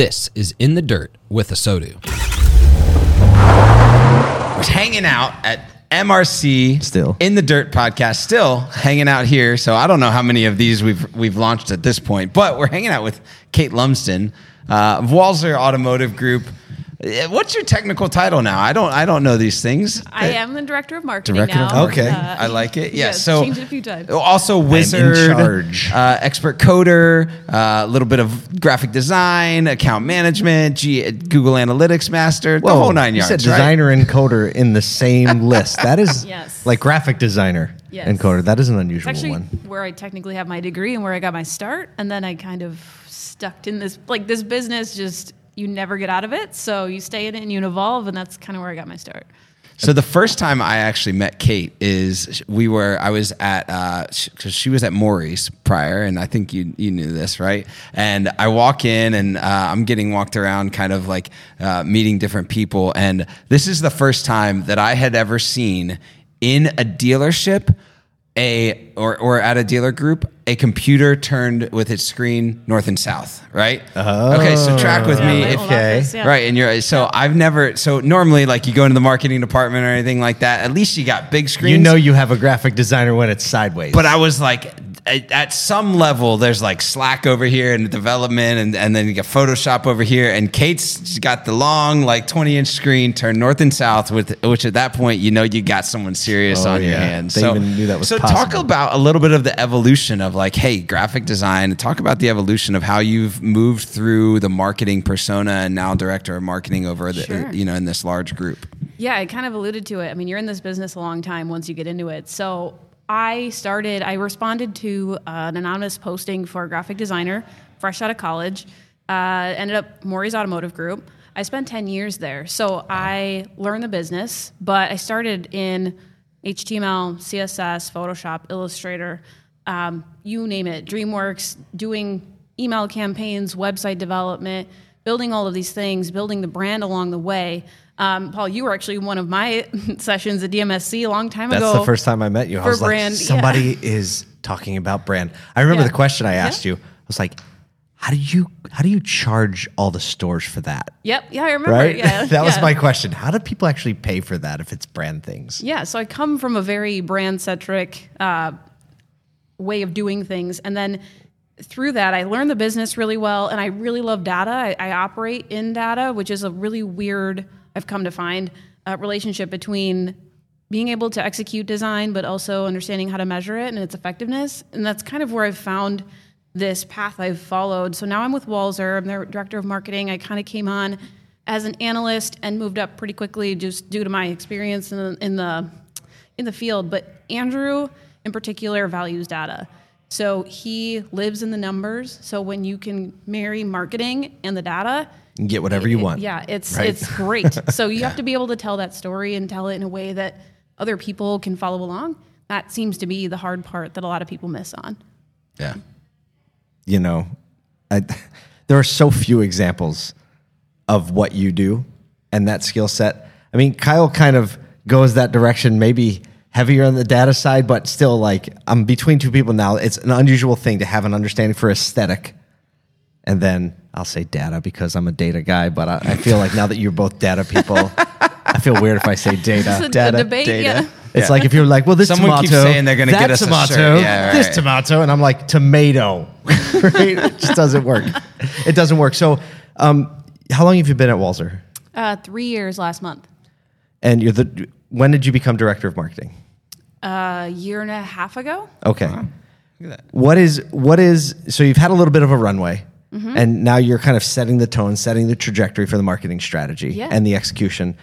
This is In the Dirt with ASOTU. was hanging out at MRC Still. in the Dirt podcast, still hanging out here. So I don't know how many of these we've we've launched at this point, but we're hanging out with Kate Lumsden uh, of Walser Automotive Group. Uh, What's your technical title now? I don't I don't know these things. I am the director of marketing Director of now. marketing. Uh, I like it. Yeah. yes, so changed it a few times. Also, wizard, charge. Uh, expert coder, a little bit of graphic design, account management, G- Google Analytics master, the whole nine yards. you yards. said right? designer and coder in the same list. That is Yes. like graphic designer Yes. and coder. That is an It's unusual actually one. where I technically have my degree and where I got my start, and then I kind of stuck in this like this business. Just you never get out of it, so you stay in it and you evolve, and that's kind of where I got my start. So the first time I actually met Kate is we were I was at because she was at Morrie's prior, and I think you you knew this right. And I walk in and uh, I'm getting walked around, kind of like uh, meeting different people, and this is the first time that I had ever seen in a dealership a or or at a dealer group a computer turned with its screen north and south right oh. okay so track with Yeah, me if okay. office, yeah. Right, and you're so I've never so normally like you go into the marketing department or anything like that. At least you got big screens. You know you have a graphic designer when it's sideways. but I was like, at, at some level, there's like Slack over here and development, and, and then you got Photoshop over here. And Kate's got the long like 20 inch screen turned north and south, with which at that point you know you got someone serious Oh, on your hands. They even knew that was so. Talk about a little bit of the evolution of like, hey, graphic design. Talk about the evolution of how you've moved through the marketing persona and now director of marketing over the Sure. you know in this large group. Yeah, I kind of alluded to it. I mean, you're in this business a long time once you get into it. So I started, I responded to uh, an anonymous posting for a graphic designer fresh out of college. Uh, ended up Morrie's Automotive Group. I spent 10 years there. So I learned the business, but I started in HTML, CSS, Photoshop, Illustrator, um, you name it, Dreamweaver, doing email campaigns, website development, building all of these things, building the brand along the way. Um, Paul, you were actually one of my sessions at DMSC a long time That's ago. That's the first time I met you. I for was brand, like, yeah. somebody is talking about brand. I remember Yeah. the question I asked Yeah. you. I was like, how do you how do you charge all the stores for that? Yep, yeah, I remember. Right? Yeah, that was my question. How do people actually pay for that if it's brand things? Yeah, so I come from a very brand centric uh, way of doing things. And then through that, I learned the business really well. And I really love data. I, I operate in data, which is a really weird, I've come to find, a relationship between being able to execute design, but also understanding how to measure it and its effectiveness. And that's kind of where I've found this path I've followed. So now I'm with Walser, I'm their director of marketing. I kind of came on as an analyst and moved up pretty quickly just due to my experience in the, in the in the field. But Andrew, in particular, values data. So he lives in the numbers. So when you can marry marketing and the data, get whatever you want. yeah, it's right? it's great. so you have to be able to tell that story and tell it in a way that other people can follow along. That seems to be the hard part that a lot of people miss on. Yeah. you know, I, there are so few examples of what you do and that skill set. I mean, Kyle kind of goes that direction, maybe heavier on the data side, but still, like, I'm between two people now. It's an unusual thing to have an understanding for aesthetic. And then I'll say data because I'm a data guy, but I, I feel like now that you're both data people, I feel weird if I say data. It's a, a data. yeah. It's like if you're like, well, this Someone tomato, keeps saying they're gonna that get us a tomato, shirt. Yeah, this tomato, and I'm like tomato. right? It just doesn't work. It doesn't work. So, um, how long have you been at Walser? Uh, three years last month. And you're the when did you become director of marketing? A year and a half ago. Okay. Look at that. What is what is so you've had a little bit of a runway, Mm-hmm. and now you're kind of setting the tone, setting the trajectory for the marketing strategy Yeah. and the execution.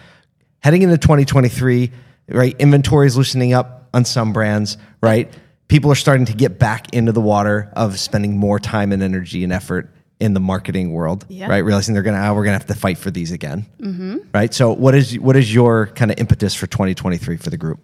Heading into 2023, right? Inventory is loosening up on some brands, right? People are starting to get back into the water of spending more time and energy and effort in the marketing world, Yeah. right? Realizing they're gonna, oh, we're gonna have to fight for these again, mm-hmm. right? So, what is what is your kind of impetus for 2023 for the group?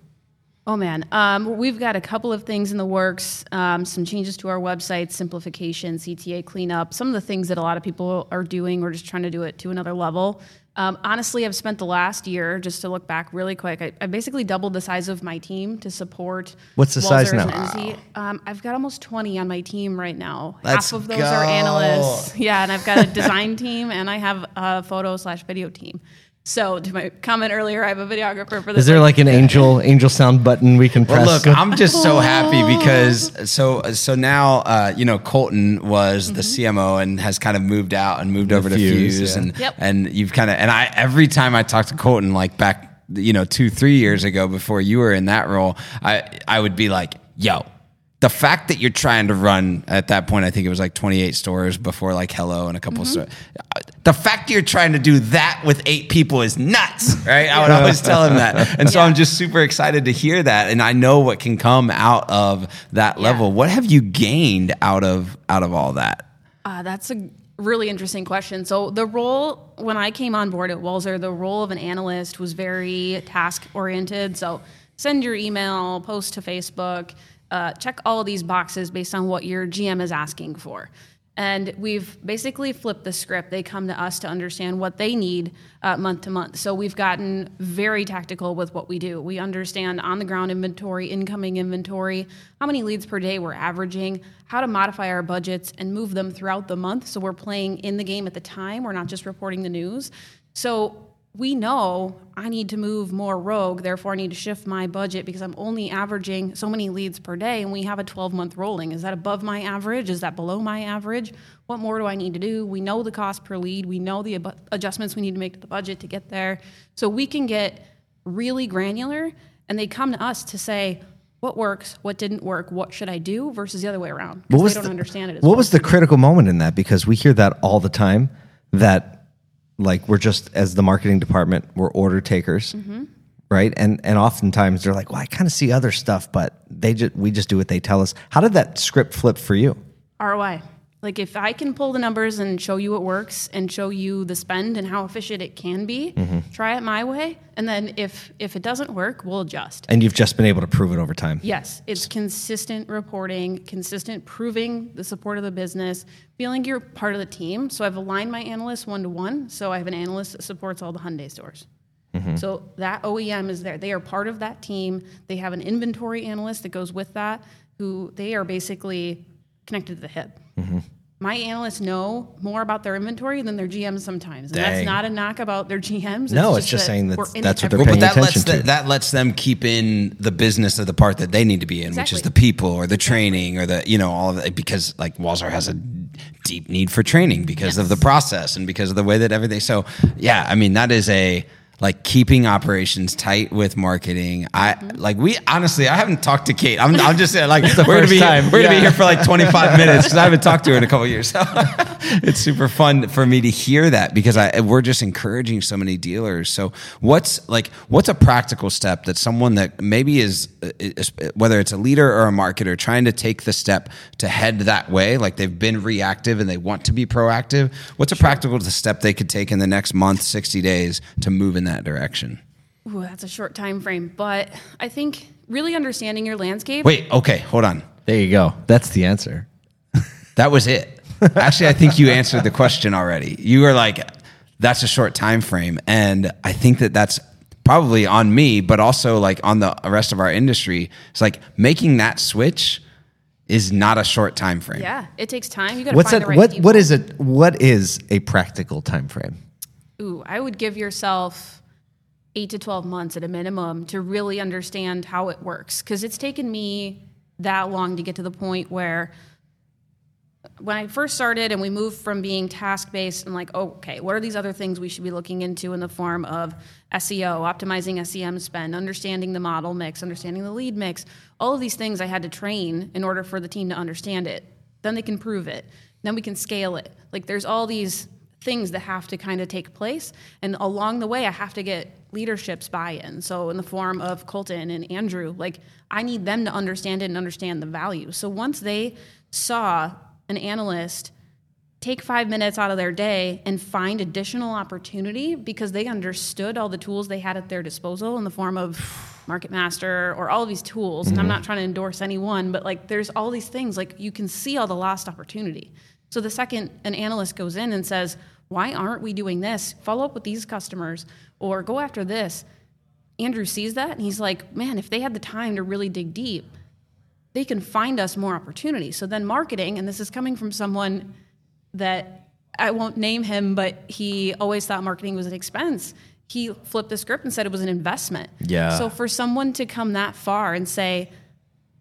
Oh man, um, we've got a couple of things in the works. Um, some changes to our website, simplification, CTA cleanup. Some of the things that a lot of people are doing, we're just trying to do it to another level. Um, honestly, I've spent the last year, just to look back really quick, I, I basically doubled the size of my team to support. What's the size now? NC. Um, I've got almost 20 on my team right now. Let's Half of those go. are analysts. Yeah, and I've got a design team and I have a photo slash video team. So, to my comment earlier, I have a videographer for this. Is there like an angel angel sound button we can Well, press? look, I'm just so happy because so so now uh, you know Colton was the CMO and has kind of moved out and moved over to Fuse, Fuse yeah. and Yep. and you've kind of and I every time I talk to Colton like back you know two three years ago before you were in that role I I would be like yo. The fact that you're trying to run at that point, I think it was like 28 stores before like Hello and a couple of stores. The fact you're trying to do that with eight people is nuts, right? I would always tell him that. And so I'm just super excited to hear that. And I know what can come out of that level. What have you gained out of out of all that? Uh, that's a really interesting question. So the role when I came on board at Walser, the role of an analyst was very task oriented. So send your email, post to Facebook, uh, check all of these boxes based on what your GM is asking for. And we've basically flipped the script. They come to us to understand what they need uh, month to month. So we've gotten very tactical with what we do. We understand on the ground inventory, incoming inventory, how many leads per day we're averaging, how to modify our budgets and move them throughout the month. So we're playing in the game at the time. We're not just reporting the news. So we know I need to move more rogue, therefore I need to shift my budget because I'm only averaging so many leads per day and we have a 12 month rolling. Is that above my average? Is that below my average? What more do I need to do? We know the cost per lead, we know the ab- adjustments we need to make to the budget to get there. So we can get really granular and they come to us to say, what works, what didn't work, what should I do versus the other way around. Because they don't the, understand it as what well was the critical moment in that? Because we hear that all the time. That like we're just as the marketing department, we're order takers, Mm-hmm. right? And and oftentimes they're like, well, I kind of see other stuff, but they just we just do what they tell us. How did that script flip for you? ROI. Like if I can pull the numbers and show you it works and show you the spend and how efficient it can be, mm-hmm. try it my way. And then if if it doesn't work, we'll adjust. And you've just been able to prove it over time. Yes, it's consistent reporting, consistent proving the support of the business, feeling you're part of the team. So I've aligned my analysts one to one. So I have an analyst that supports all the Hyundai stores. Mm-hmm. So that OEM is there. They are part of that team. They have an inventory analyst that goes with that, who they are basically connected to the hip. Mm-hmm. My analysts know more about their inventory than their GMs sometimes, and Dang. that's not a knock about their GMs. No, it's just that saying we're that's- that's what they're every paying But that lets attention the, to. that lets them keep in the business of the part that they need to be in, which is the people or the training or the you know all of that. Because like Walser has a deep need for training because of the process and because of the way that everything. So yeah, I mean that is a like keeping operations tight with marketing. I like we honestly I haven't talked to Kate. I'm, I'm just saying like we're gonna first be time. we're gonna be here for like 25 minutes because I haven't talked to her in a couple years. So it's super fun for me to hear that because I we're just encouraging so many dealers. So what's like what's a practical step that someone that maybe is, uh, is whether it's a leader or a marketer trying to take the step to head that way, like they've been reactive and they want to be proactive. What's a practical step they could take in the next month, 60 days to move in that direction? Ooh, that's a short time frame, but I think really understanding your landscape. Wait, okay, hold on. There you go. That's the answer. That was it. Actually, I think you answered the question already. You were like, "That's a short time frame," and I think that that's probably on me, but also like on the rest of our industry. It's like making that switch is not a short time frame. Yeah, it takes time. You got to What's find that? the right what people. what is it? What is a practical time frame? Ooh, I would give yourself eight to 12 months at a minimum to really understand how it works. Because it's taken me that long to get to the point where when I first started and we moved from being task based and like, oh, okay, what are these other things we should be looking into in the form of SEO, optimizing SEM spend, understanding the model mix, understanding the lead mix, all of these things I had to train in order for the team to understand it. Then they can prove it. Then we can scale it. Like there's all these things that have to kind of take place. And along the way, I have to get leadership's buy in. So, in the form of Colton and Andrew, like I need them to understand it and understand the value. So, once they saw an analyst take five minutes out of their day and find additional opportunity because they understood all the tools they had at their disposal in the form of market master or all of these tools and i'm mm-hmm. not trying to endorse any one but like there's all these things like you can see all the lost opportunity so the second an analyst goes in and says why aren't we doing this? Follow up with these customers or go after this. Andrew sees that and he's like, man, if they had the time to really dig deep, they can find us more opportunities. So then marketing, and this is coming from someone that I won't name him, but he always thought marketing was an expense. He flipped the script and said it was an investment. Yeah. So for someone to come that far and say,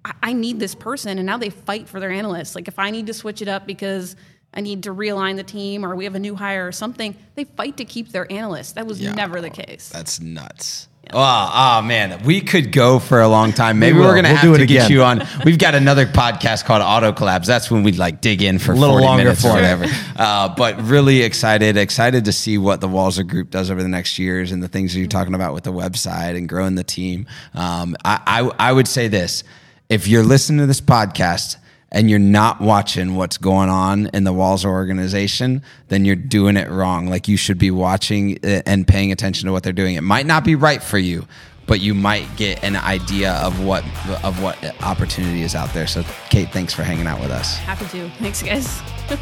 I, I need this person, and now they fight for their analysts. Like if I need to switch it up because I need to realign the team or we have a new hire or something, they fight to keep their analysts. That was Yeah. never the case. That's nuts. Oh, oh man, we could go for a long time. Maybe We we are gonna We'll have do to it get again. you on. We've got another podcast called Auto Collabs. That's when we like dig in for A little 40 longer minutes or whatever. Uh, but really excited, excited to see what the Walser Group does over the next years and the things that you're talking about with the website and growing the team. Um, I, I I would say this: if you're listening to this podcast and you're not watching what's going on in the Walser organization, then you're doing it wrong. Like you should be watching it and paying attention to what they're doing. It might not be right for you, but you might get an idea of what of what opportunity is out there. So, Kate, thanks for hanging out with us. Happy to. Thanks, guys.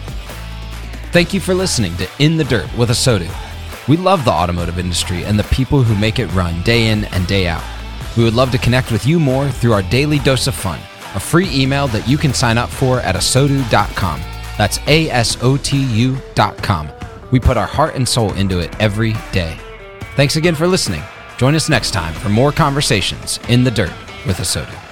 Thank you for listening to In the Dirt with ASOTU. We love the automotive industry and the people who make it run day in and day out. We would love to connect with you more through our daily dose of fun, a free email that you can sign up for at asotu.com. That's A S O T U.com. We put our heart and soul into it every day. Thanks again for listening. Join us next time for more conversations in the dirt with ASOTU.